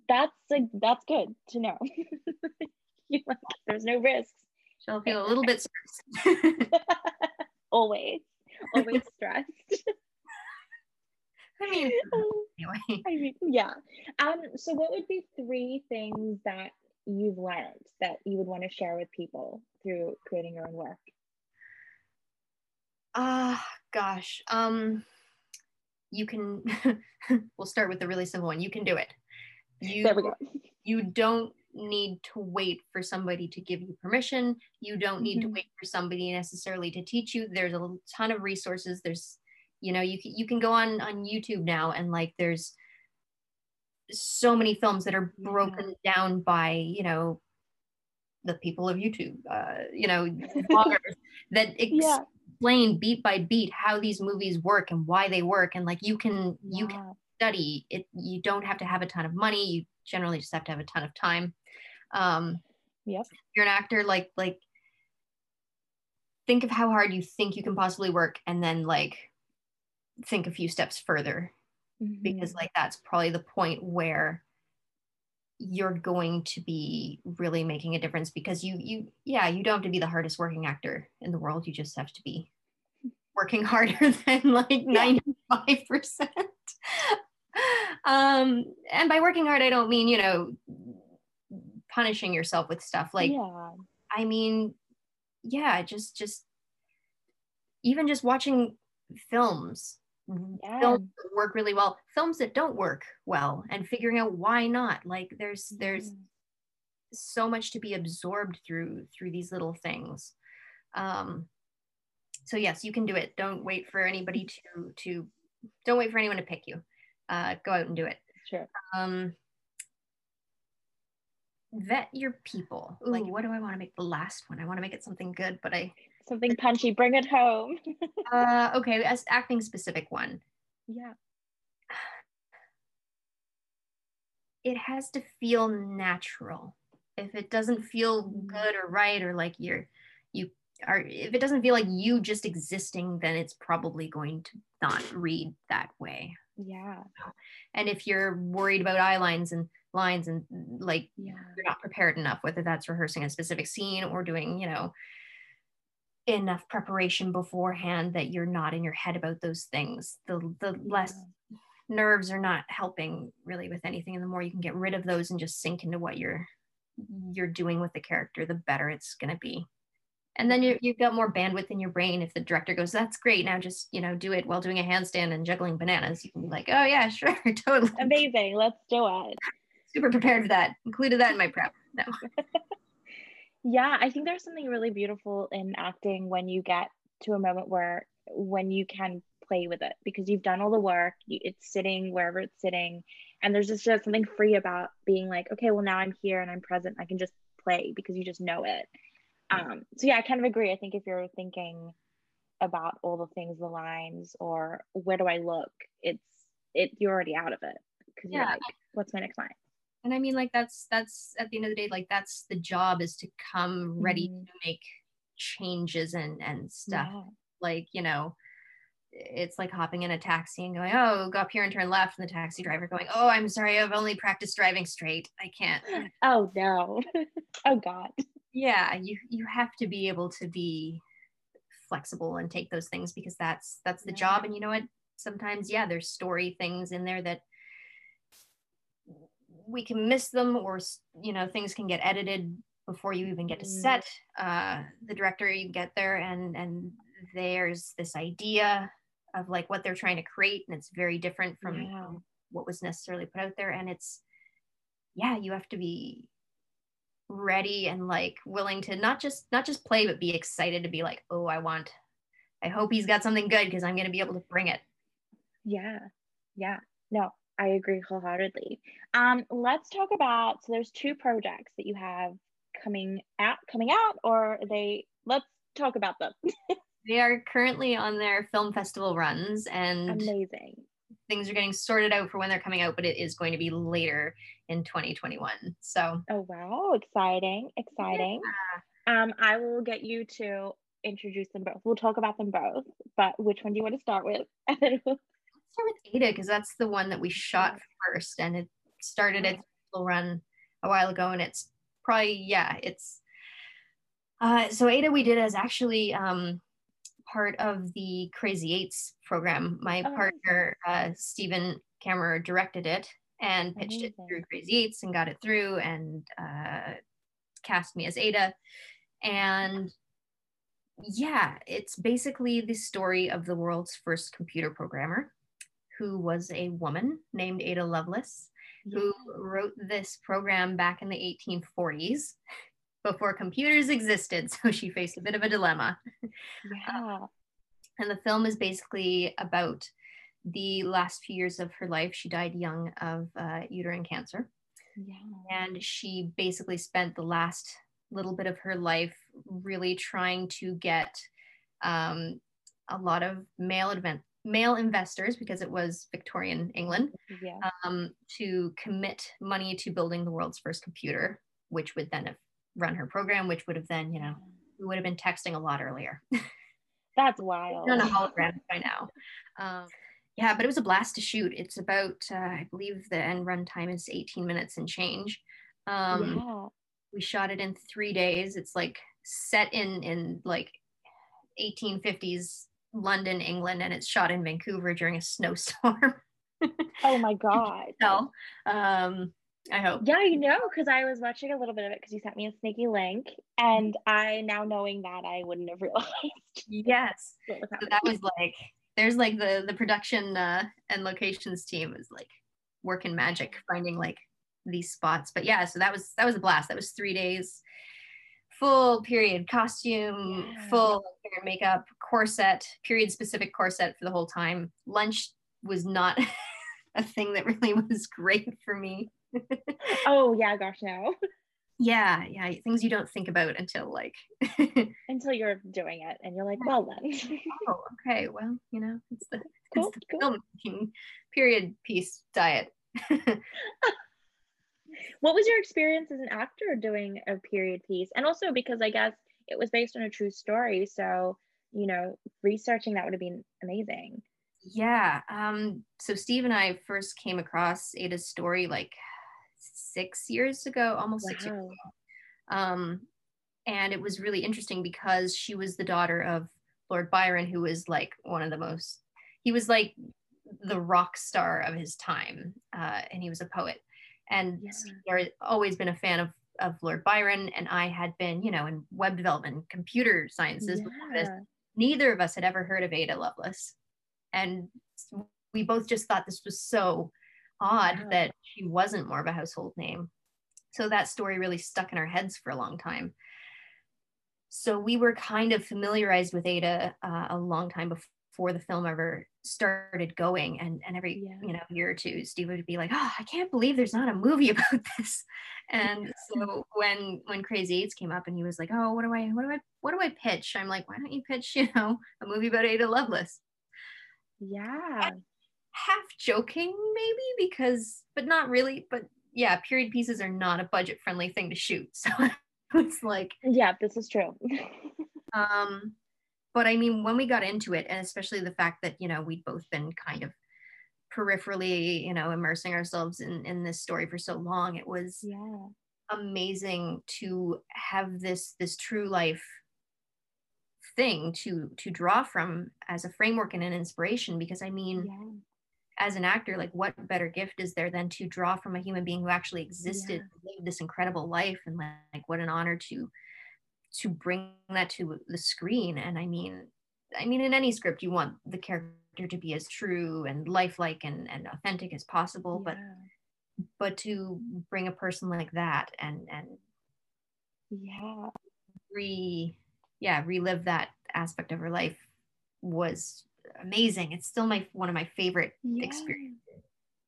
[SPEAKER 1] That's like that's good to know there's no risks.
[SPEAKER 2] She'll feel a little bit stressed.
[SPEAKER 1] Always. Always stressed
[SPEAKER 2] I mean, anyway.
[SPEAKER 1] I mean, yeah. Um. So, what would be three things that you've learned that you would want to share with people through creating your own work?
[SPEAKER 2] Ah, uh, gosh. Um, you can. we'll start with the really simple one. You can do it.
[SPEAKER 1] You, there we go.
[SPEAKER 2] You don't need to wait for somebody to give you permission. You don't need mm-hmm. to wait for somebody necessarily to teach you. There's a ton of resources. There's, you know, you can, you can go on on YouTube now and like there's so many films that are broken yeah. down by you know the people of YouTube, uh, you know, bloggers that explain yeah. beat by beat how these movies work and why they work, and like you can yeah. you can study it. You don't have to have a ton of money. You generally just have to have a ton of time. Um,
[SPEAKER 1] yep.
[SPEAKER 2] You're an actor, like like think of how hard you think you can possibly work, and then like think a few steps further mm-hmm. because like that's probably the point where you're going to be really making a difference because you you yeah you don't have to be the hardest working actor in the world you just have to be working harder than like 95% um and by working hard i don't mean you know punishing yourself with stuff like yeah. i mean yeah just just even just watching films yeah. films work really well films that don't work well and figuring out why not. Like there's there's mm. so much to be absorbed through through these little things. Um so yes you can do it. Don't wait for anybody to to don't wait for anyone to pick you. Uh go out and do it.
[SPEAKER 1] Sure.
[SPEAKER 2] Um vet your people. Ooh, like what do i want to make the last one? I want to make it something good but i
[SPEAKER 1] something punchy bring it home.
[SPEAKER 2] Uh okay as acting specific one.
[SPEAKER 1] Yeah.
[SPEAKER 2] It has to feel natural. If it doesn't feel good or right or like you're you are if it doesn't feel like you just existing then it's probably going to not read that way.
[SPEAKER 1] Yeah.
[SPEAKER 2] And if you're worried about eye lines and lines and like
[SPEAKER 1] yeah.
[SPEAKER 2] you're not prepared enough whether that's rehearsing a specific scene or doing you know enough preparation beforehand that you're not in your head about those things. The the less nerves are not helping really with anything and the more you can get rid of those and just sink into what you're you're doing with the character the better it's going to be. And then you, you've got more bandwidth in your brain. If the director goes that's great now just you know do it while doing a handstand and juggling bananas you can be like oh yeah sure totally.
[SPEAKER 1] Amazing let's do it.
[SPEAKER 2] Super prepared for that. Included that in my prep. No
[SPEAKER 1] Yeah, I think there's something really beautiful in acting when you get to a moment where when you can play with it because you've done all the work, it's sitting wherever it's sitting, and there's just, just something free about being like, okay, well now I'm here and I'm present, I can just play because you just know it. Um, so yeah, I kind of agree. I think if you're thinking about all the things, the lines, or where do I look, it's it you're already out of it because yeah. you're like, what's my next line?
[SPEAKER 2] And i mean like that's that's at the end of the day like that's the job is to come ready mm. to make changes and and stuff yeah. like you know it's like hopping in a taxi and going, oh, go up here and turn left, and the taxi driver going, oh, I'm sorry, I've only practiced driving straight. I can't.
[SPEAKER 1] Oh no. oh God.
[SPEAKER 2] Yeah, you you have to be able to be flexible and take those things because that's that's the yeah. job. And you know what? Sometimes, yeah, there's story things in there that we can miss them, or you know, things can get edited before you even get to mm. set. Uh, the director, you get there, and and there's this idea of like what they're trying to create and it's very different from yeah. what was necessarily put out there and it's yeah you have to be ready and like willing to not just not just play but be excited to be like oh i want i hope he's got something good because i'm going to be able to bring it
[SPEAKER 1] yeah yeah no i agree wholeheartedly um let's talk about so there's two projects that you have coming out coming out or they let's talk about them
[SPEAKER 2] They are currently on their film festival runs and
[SPEAKER 1] amazing.
[SPEAKER 2] Things are getting sorted out for when they're coming out, but it is going to be later in 2021. So
[SPEAKER 1] Oh wow, exciting, exciting. Yeah. Um, I will get you to introduce them both. We'll talk about them both, but which one do you want to start with?
[SPEAKER 2] And then we'll start with Ada because that's the one that we shot first and it started its run a while ago and it's probably yeah it's uh, so Ada we did as actually um, part of the Crazy Eights program. My oh, partner, uh, Stephen Kammerer, directed it and pitched amazing. it through Crazy Eights and got it through and uh, cast me as Ada. And yeah, it's basically the story of the world's first computer programmer who was a woman named Ada Lovelace, yeah. who wrote this program back in the 1840s before computers existed. So she faced a bit of a dilemma. Yeah. Uh, and the film is basically about the last few years of her life. She died young of uh, uterine cancer. Yeah. And she basically spent the last little bit of her life really trying to get um, a lot of male event male investors because it was Victorian England yeah. um, to commit money to building the world's first computer, which would then have run her program, which would have then, you know, we would have been texting a lot earlier.
[SPEAKER 1] That's wild.
[SPEAKER 2] on a hologram by now. Um, yeah, but it was a blast to shoot. It's about, uh, I believe the end run time is 18 minutes and change. Um, yeah. We shot it in three days. It's like set in in like 1850s London, England, and it's shot in Vancouver during a snowstorm.
[SPEAKER 1] oh my god!
[SPEAKER 2] so, um, I hope.
[SPEAKER 1] Yeah, you know, because I was watching a little bit of it because you sent me a sneaky link, and I now knowing that I wouldn't have realized.
[SPEAKER 2] Yes, so that was like there's like the the production uh, and locations team is like working magic finding like these spots. But yeah, so that was that was a blast. That was three days, full period costume, yeah. full makeup, corset, period specific corset for the whole time. Lunch was not a thing that really was great for me
[SPEAKER 1] oh yeah, gosh, no.
[SPEAKER 2] Yeah, yeah, things you don't think about until like
[SPEAKER 1] until you're doing it, and you're like, well then.
[SPEAKER 2] oh, okay. Well, you know, it's the, cool, it's the cool. filmmaking period piece diet.
[SPEAKER 1] What was your experience as an actor doing a period piece, and also because I guess it was based on a true story, so you know, researching that would have been amazing.
[SPEAKER 2] Yeah. Um, so Steve and I first came across Ada's story like six years ago, almost wow. six years ago. Um, and it was really interesting because she was the daughter of Lord Byron, who was like one of the most, he was like the rock star of his time, uh, and he was a poet. And yeah. always been a fan of, of Lord Byron, and I had been, you know, in web development, computer sciences yeah. before this. Neither of us had ever heard of Ada Lovelace. And we both just thought this was so odd yeah. that she wasn't more of a household name. So that story really stuck in our heads for a long time. So we were kind of familiarized with Ada uh, a long time before the film ever started going. And, and every yeah. you know year or two, Steve would be like, "Oh, I can't believe there's not a movie about this." And so when when Crazy Eights came up, and he was like, "Oh, what do I what do I what do I pitch?" I'm like, "Why don't you pitch you know a movie about Ada Lovelace?"
[SPEAKER 1] Yeah
[SPEAKER 2] half joking maybe because but not really but yeah period pieces are not a budget friendly thing to shoot so it's like
[SPEAKER 1] yeah this is true
[SPEAKER 2] um but I mean, when we got into it, and especially the fact that you know we'd both been kind of peripherally, you know, immersing ourselves in in this story for so long, it was
[SPEAKER 1] yeah.
[SPEAKER 2] amazing to have this this true life thing to to draw from as a framework and an inspiration. Because i mean
[SPEAKER 1] yeah.
[SPEAKER 2] as an actor like what better gift is there than to draw from a human being who actually existed
[SPEAKER 1] Yeah.
[SPEAKER 2] lived this incredible life? And like, like what an honor to to bring that to the screen and i mean i mean in any script you want the character to be as true and lifelike and, and authentic as possible but but to bring a person like that and and
[SPEAKER 1] yeah
[SPEAKER 2] re yeah relive that aspect of her life was amazing it's still my one of my favorite
[SPEAKER 1] yeah.
[SPEAKER 2] experiences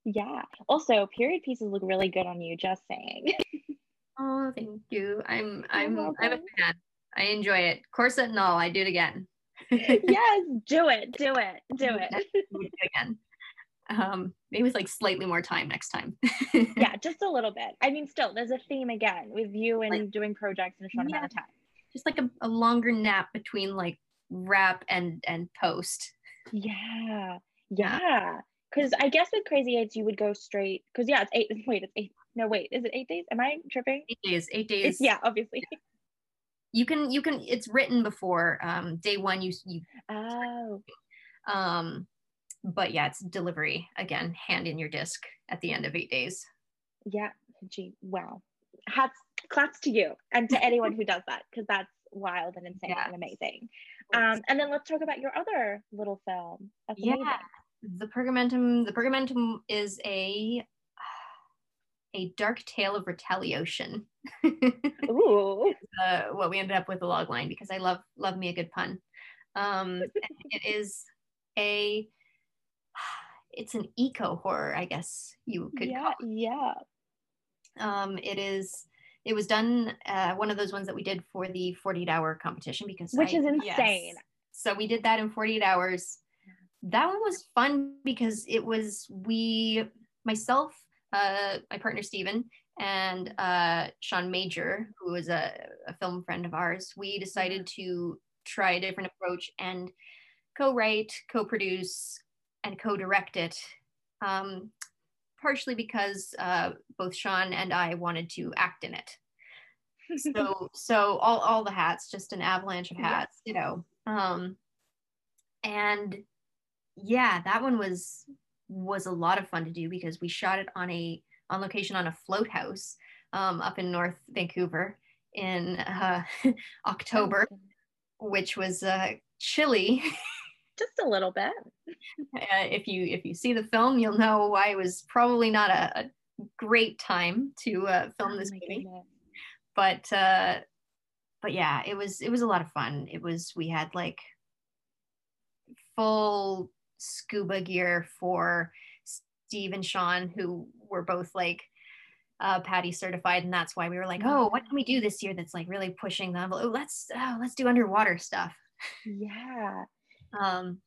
[SPEAKER 1] Yeah. Also, period pieces look really good on you. Just saying.
[SPEAKER 2] oh thank you i'm i'm i'm a fan i enjoy it corset and all i do it again
[SPEAKER 1] yes, do it, do it, do it.
[SPEAKER 2] Do it again um maybe with like slightly more time next time
[SPEAKER 1] yeah, just a little bit. I mean, still, there's a theme again with you and
[SPEAKER 2] Like-
[SPEAKER 1] doing projects in a short amount of time.
[SPEAKER 2] just like a, a longer nap between like wrap and and post
[SPEAKER 1] Yeah,
[SPEAKER 2] Yeah.
[SPEAKER 1] yeah. Because I guess with Crazy Eights, you would go straight. Because yeah, it's eight. Wait, it's eight. No, wait, is it eight days? Am I tripping?
[SPEAKER 2] eight days eight days
[SPEAKER 1] It's yeah, obviously.
[SPEAKER 2] you can you can it's written before um day one you you
[SPEAKER 1] Oh,
[SPEAKER 2] um but yeah it's delivery again hand in your disc at the end of eight days
[SPEAKER 1] yeah. Gee, wow. Hats, claps to you and to anyone who does that because that's wild and insane
[SPEAKER 2] Yeah.
[SPEAKER 1] and amazing. Um, and then let's talk about your other little film. That's
[SPEAKER 2] yeah
[SPEAKER 1] amazing.
[SPEAKER 2] the pergamentum the pergamentum is a a dark tale of retaliation
[SPEAKER 1] Ooh.
[SPEAKER 2] uh, what we ended up with the log line because i love love me a good pun um it is a it's an eco horror i guess you could
[SPEAKER 1] yeah,
[SPEAKER 2] call it.
[SPEAKER 1] yeah.
[SPEAKER 2] um it is it was done uh, one of those ones that we did for the 48 hour competition because
[SPEAKER 1] Which
[SPEAKER 2] I-
[SPEAKER 1] is
[SPEAKER 2] yes.
[SPEAKER 1] insane.
[SPEAKER 2] so we did that in 48 hours that one was fun because it was we myself uh my partner Steven and uh Sean Major who is a, a film friend of ours we decided to try a different approach and co-write co-produce and co-direct it um partially because uh both Sean and I wanted to act in it. So so all all the hats just an avalanche of hats you know um and yeah that one was was a lot of fun to do because we shot it on a on location on a float house um up in north vancouver in uh october which was uh chilly
[SPEAKER 1] Just a little bit.
[SPEAKER 2] uh, if you if you see the film you'll know why it was probably not a, a great time to uh, film
[SPEAKER 1] Oh
[SPEAKER 2] this movie
[SPEAKER 1] goodness.
[SPEAKER 2] but uh but yeah it was it was a lot of fun it was we had like full scuba gear for steve and sean who were both like uh PADI certified and that's why we were like oh what can we do this year that's like really pushing the envelope? Oh, let's oh, let's do underwater stuff.
[SPEAKER 1] Yeah.
[SPEAKER 2] um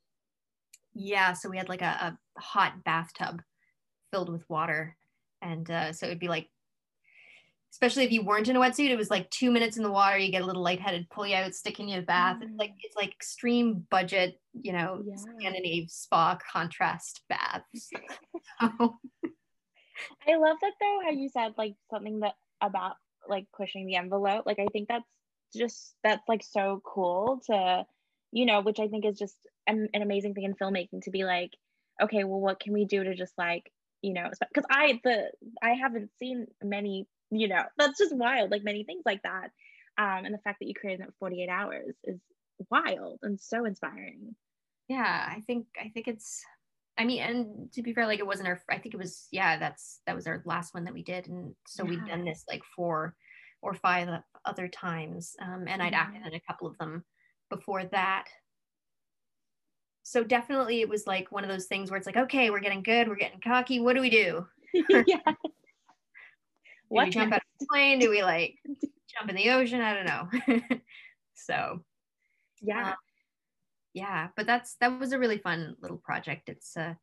[SPEAKER 2] yeah so we had like a, a hot bathtub filled with water and uh so it'd be like especially if you weren't in a wetsuit it was like two minutes in the water you get a little lightheaded pull you out stick in your bath it's like mm. it's like extreme budget you know
[SPEAKER 1] Yeah.
[SPEAKER 2] scandinave spa contrast baths So,
[SPEAKER 1] I love that though, how you said like something that about like pushing the envelope. Like, I think that's just, that's like so cool to, you know, which I think is just an, an amazing thing in filmmaking to be like, okay, well, what can we do to just like, you know, because I, the, I haven't seen many, you know, that's just wild, like many things like that. Um, and the fact that you created that 48 hours is wild and so inspiring.
[SPEAKER 2] yeah i think i think it's i mean and to be fair like it wasn't our i think it was yeah that's that was our last one that we did and so we've done this like four or five other times um, and i'd acted in a couple of them before that so definitely it was like one of those things where it's like okay we're getting good we're getting cocky what do we do
[SPEAKER 1] yeah.
[SPEAKER 2] Do we jump out of the plane do we like jump in the ocean i don't know so
[SPEAKER 1] Yeah.
[SPEAKER 2] Uh, yeah but that's that was a really fun little project it's uh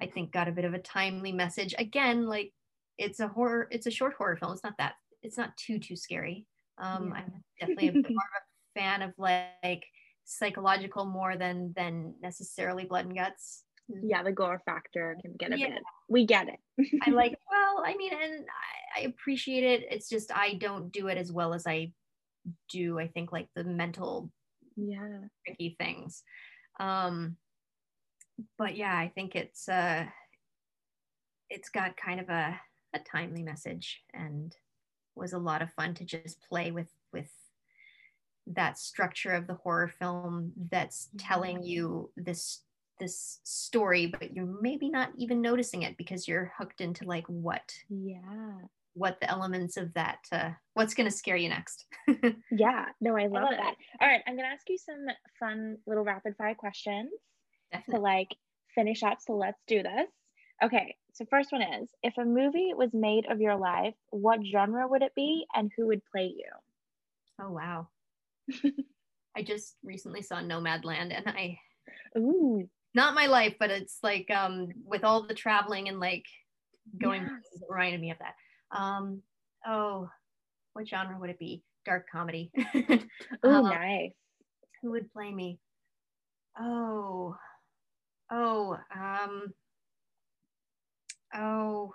[SPEAKER 2] i think got a bit of a timely message again like it's a horror it's a short horror film it's not that it's not too too scary um i'm definitely a more of a fan of like psychological more than than necessarily blood and guts.
[SPEAKER 1] Yeah, the gore factor can get a yeah. bit. We get it.
[SPEAKER 2] I like. Well, I mean, and I, appreciate it. It's just I don't do it as well as I do. I think like the mental,
[SPEAKER 1] yeah,
[SPEAKER 2] tricky things. Um, but yeah, I think it's uh, it's got kind of a a timely message and was a lot of fun to just play with with that structure of the horror film that's telling you this this story but you're maybe not even noticing it because you're hooked into like what
[SPEAKER 1] yeah
[SPEAKER 2] what the elements of that uh, what's going to scare you next
[SPEAKER 1] yeah no i love, I love that all right i'm going to ask you some fun little rapid fire questions Definitely. to like finish up so let's do this okay so first one is if a movie was made of your life what genre would it be and who would play you
[SPEAKER 2] oh wow I just recently saw Nomadland and I
[SPEAKER 1] Ooh.
[SPEAKER 2] not my life, but it's like um with all the traveling and like going yes. reminded me of that. Um oh what genre would it be? Dark comedy.
[SPEAKER 1] oh um, nice.
[SPEAKER 2] Who would play me? Oh oh um oh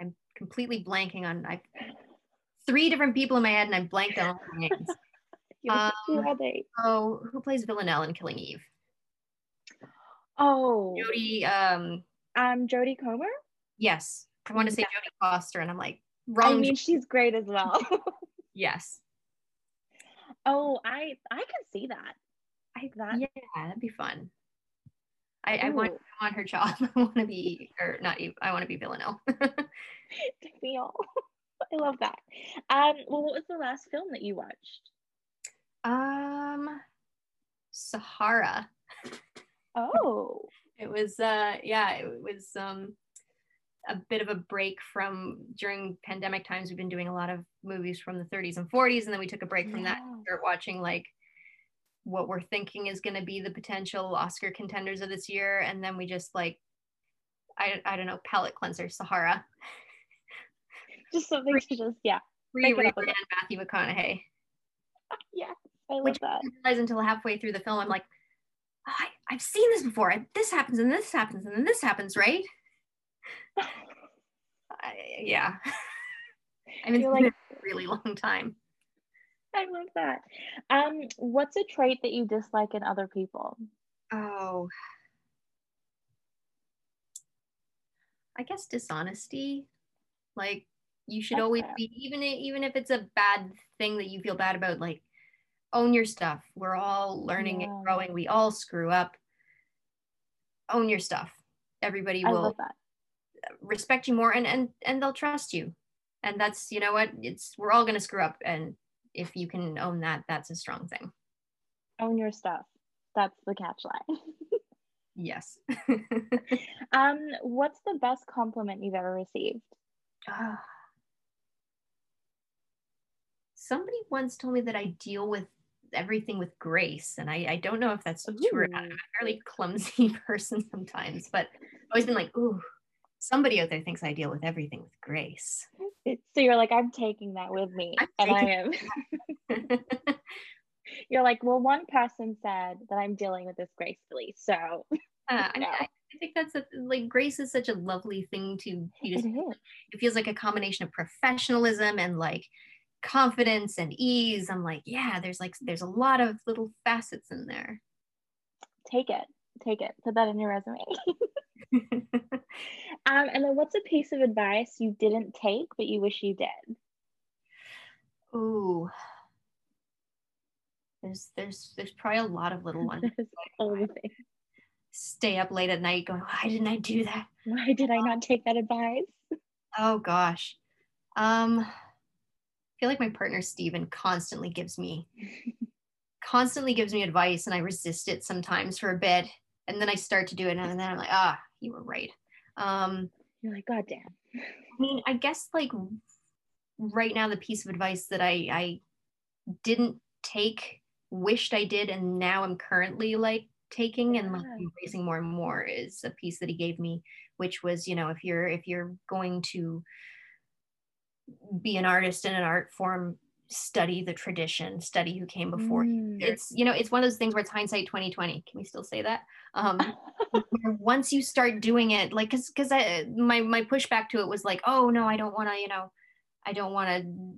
[SPEAKER 2] I'm completely blanking on I three different people in my head and I'm blanked on names. Um, who are they? Oh, who plays Villanelle in Killing Eve?
[SPEAKER 1] Oh,
[SPEAKER 2] Jodie. Um,
[SPEAKER 1] um, Jodie Comer.
[SPEAKER 2] Yes, I want to say yeah. Jodie Foster, and I'm like wrong.
[SPEAKER 1] I mean, she's great as well.
[SPEAKER 2] yes.
[SPEAKER 1] Oh, I I can see that.
[SPEAKER 2] I that yeah, that'd be fun. I, I want I want her job. I want to be or not. You, I want to be Villanelle.
[SPEAKER 1] feel. I love that. Um. Well, what was the last film that you watched?
[SPEAKER 2] Um, Sahara.
[SPEAKER 1] Oh.
[SPEAKER 2] it was uh yeah, it was um a bit of a break from during pandemic times we've been doing a lot of movies from the 30s and 40s and then we took a break from yeah. that and start watching like what we're thinking is going to be the potential Oscar contenders of this year and then we just like I, I don't know palate cleanser Sahara
[SPEAKER 1] just something to just yeah
[SPEAKER 2] rebrand Matthew McConaughey
[SPEAKER 1] yeah I love Which that. I
[SPEAKER 2] realize until halfway through the film, I'm like, oh, I, I've seen this before. I, this happens and this happens and then this happens, right? I, yeah. I mean, like a really long time.
[SPEAKER 1] I love that. Um, what's a trait that you dislike in other people?
[SPEAKER 2] Oh, I guess dishonesty. Like you should That's always fair. be, even even if it's a bad thing that you feel bad about. Like own your stuff. We're all learning yeah. and growing. We all screw up. Own your stuff. Everybody will respect you more and and and they'll trust you. And that's you know what it's we're all going to screw up and if you can own that that's a strong thing.
[SPEAKER 1] Own your stuff. That's the catch line.
[SPEAKER 2] yes.
[SPEAKER 1] um what's the best compliment you've ever received?
[SPEAKER 2] Uh, somebody once told me that I deal with everything with grace. And I, I don't know if that's ooh. true or not. I'm a fairly clumsy person sometimes, but I've always been like, ooh, somebody out there thinks I deal with everything with grace.
[SPEAKER 1] So you're like, I'm taking that with me. I'm and I am. you're like, well, one person said that I'm dealing with this gracefully. So uh,
[SPEAKER 2] I, no. I, think that's a, like grace is such a lovely thing to you just, it, it feels like a combination of professionalism and like confidence and ease i'm like yeah there's like there's a lot of little facets in there
[SPEAKER 1] take it take it put that in your resume um, and then what's a piece of advice you didn't take but you wish you did
[SPEAKER 2] Ooh. There's there's there's probably a lot of little ones. Stay up late at night going, why didn't I do that?
[SPEAKER 1] Why did I not take that advice?
[SPEAKER 2] Oh gosh. Um I feel like my partner Steven constantly gives me constantly gives me advice and I resist it sometimes for a bit. And then I start to do it and then I'm like, ah, you were right. Um
[SPEAKER 1] you're like, God damn.
[SPEAKER 2] I mean, I guess like right now the piece of advice that I I didn't take, wished I did, and now I'm currently like taking and like embracing more and more is a piece that he gave me, which was, you know, if you're if you're going to be an artist in an art form study the tradition, study who came before.
[SPEAKER 1] Mm.
[SPEAKER 2] It's you know, it's one of those things where it's hindsight 2020. Can we still say that? Um, once you start doing it, like because because I my my pushback to it was like, oh no, I don't want to, you know, I don't want to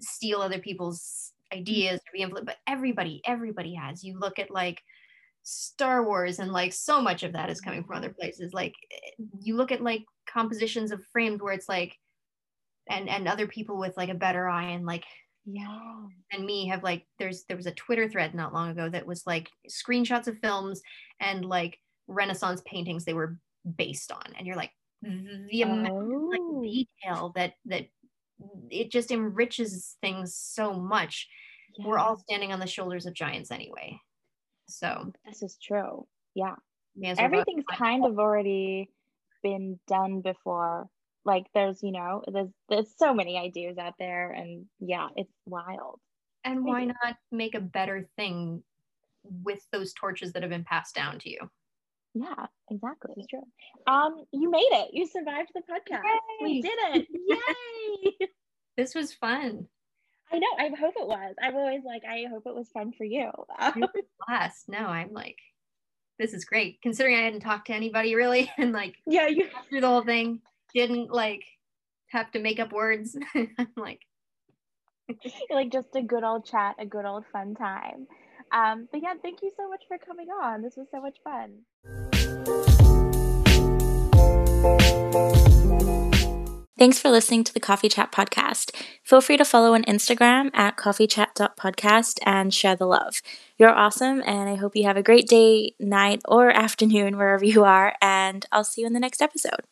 [SPEAKER 2] steal other people's ideas or be influenced. But everybody, everybody has. You look at like Star Wars and like so much of that is coming from other places. Like you look at like compositions of frames where it's like and and other people with like a better eye and like
[SPEAKER 1] yeah.
[SPEAKER 2] and me have like there's there was a twitter thread not long ago that was like screenshots of films and like renaissance paintings they were based on and you're like mm-hmm. the amount of like
[SPEAKER 1] Oh.
[SPEAKER 2] detail that that it just enriches things so much. We're all standing on the shoulders of giants anyway. So
[SPEAKER 1] this is true. Yeah. Everything's kind of already been done before like there's you know there's there's so many ideas out there and yeah it's wild.
[SPEAKER 2] And why not make a better thing with those torches that have been passed down to you?
[SPEAKER 1] Yeah exactly. It's true. Um you made it. You survived the podcast.
[SPEAKER 2] Yay!
[SPEAKER 1] we did it. Yay!
[SPEAKER 2] This was fun.
[SPEAKER 1] I know. I hope it was. I'm always like i hope it was fun for you.
[SPEAKER 2] Blast. No, I'm like, this is great. Considering I hadn't talked to anybody really and like
[SPEAKER 1] yeah you
[SPEAKER 2] through the whole thing, didn't like have to make up words. I'm like,
[SPEAKER 1] like just a good old chat a good old fun time um but yeah thank you so much for coming on this was so much fun Thanks for listening to the Coffee Chat podcast. Feel free to follow on Instagram at coffeechat.podcast and share the love. You're awesome, and I hope you have a great day, night, or afternoon wherever you are, and I'll see you in the next episode.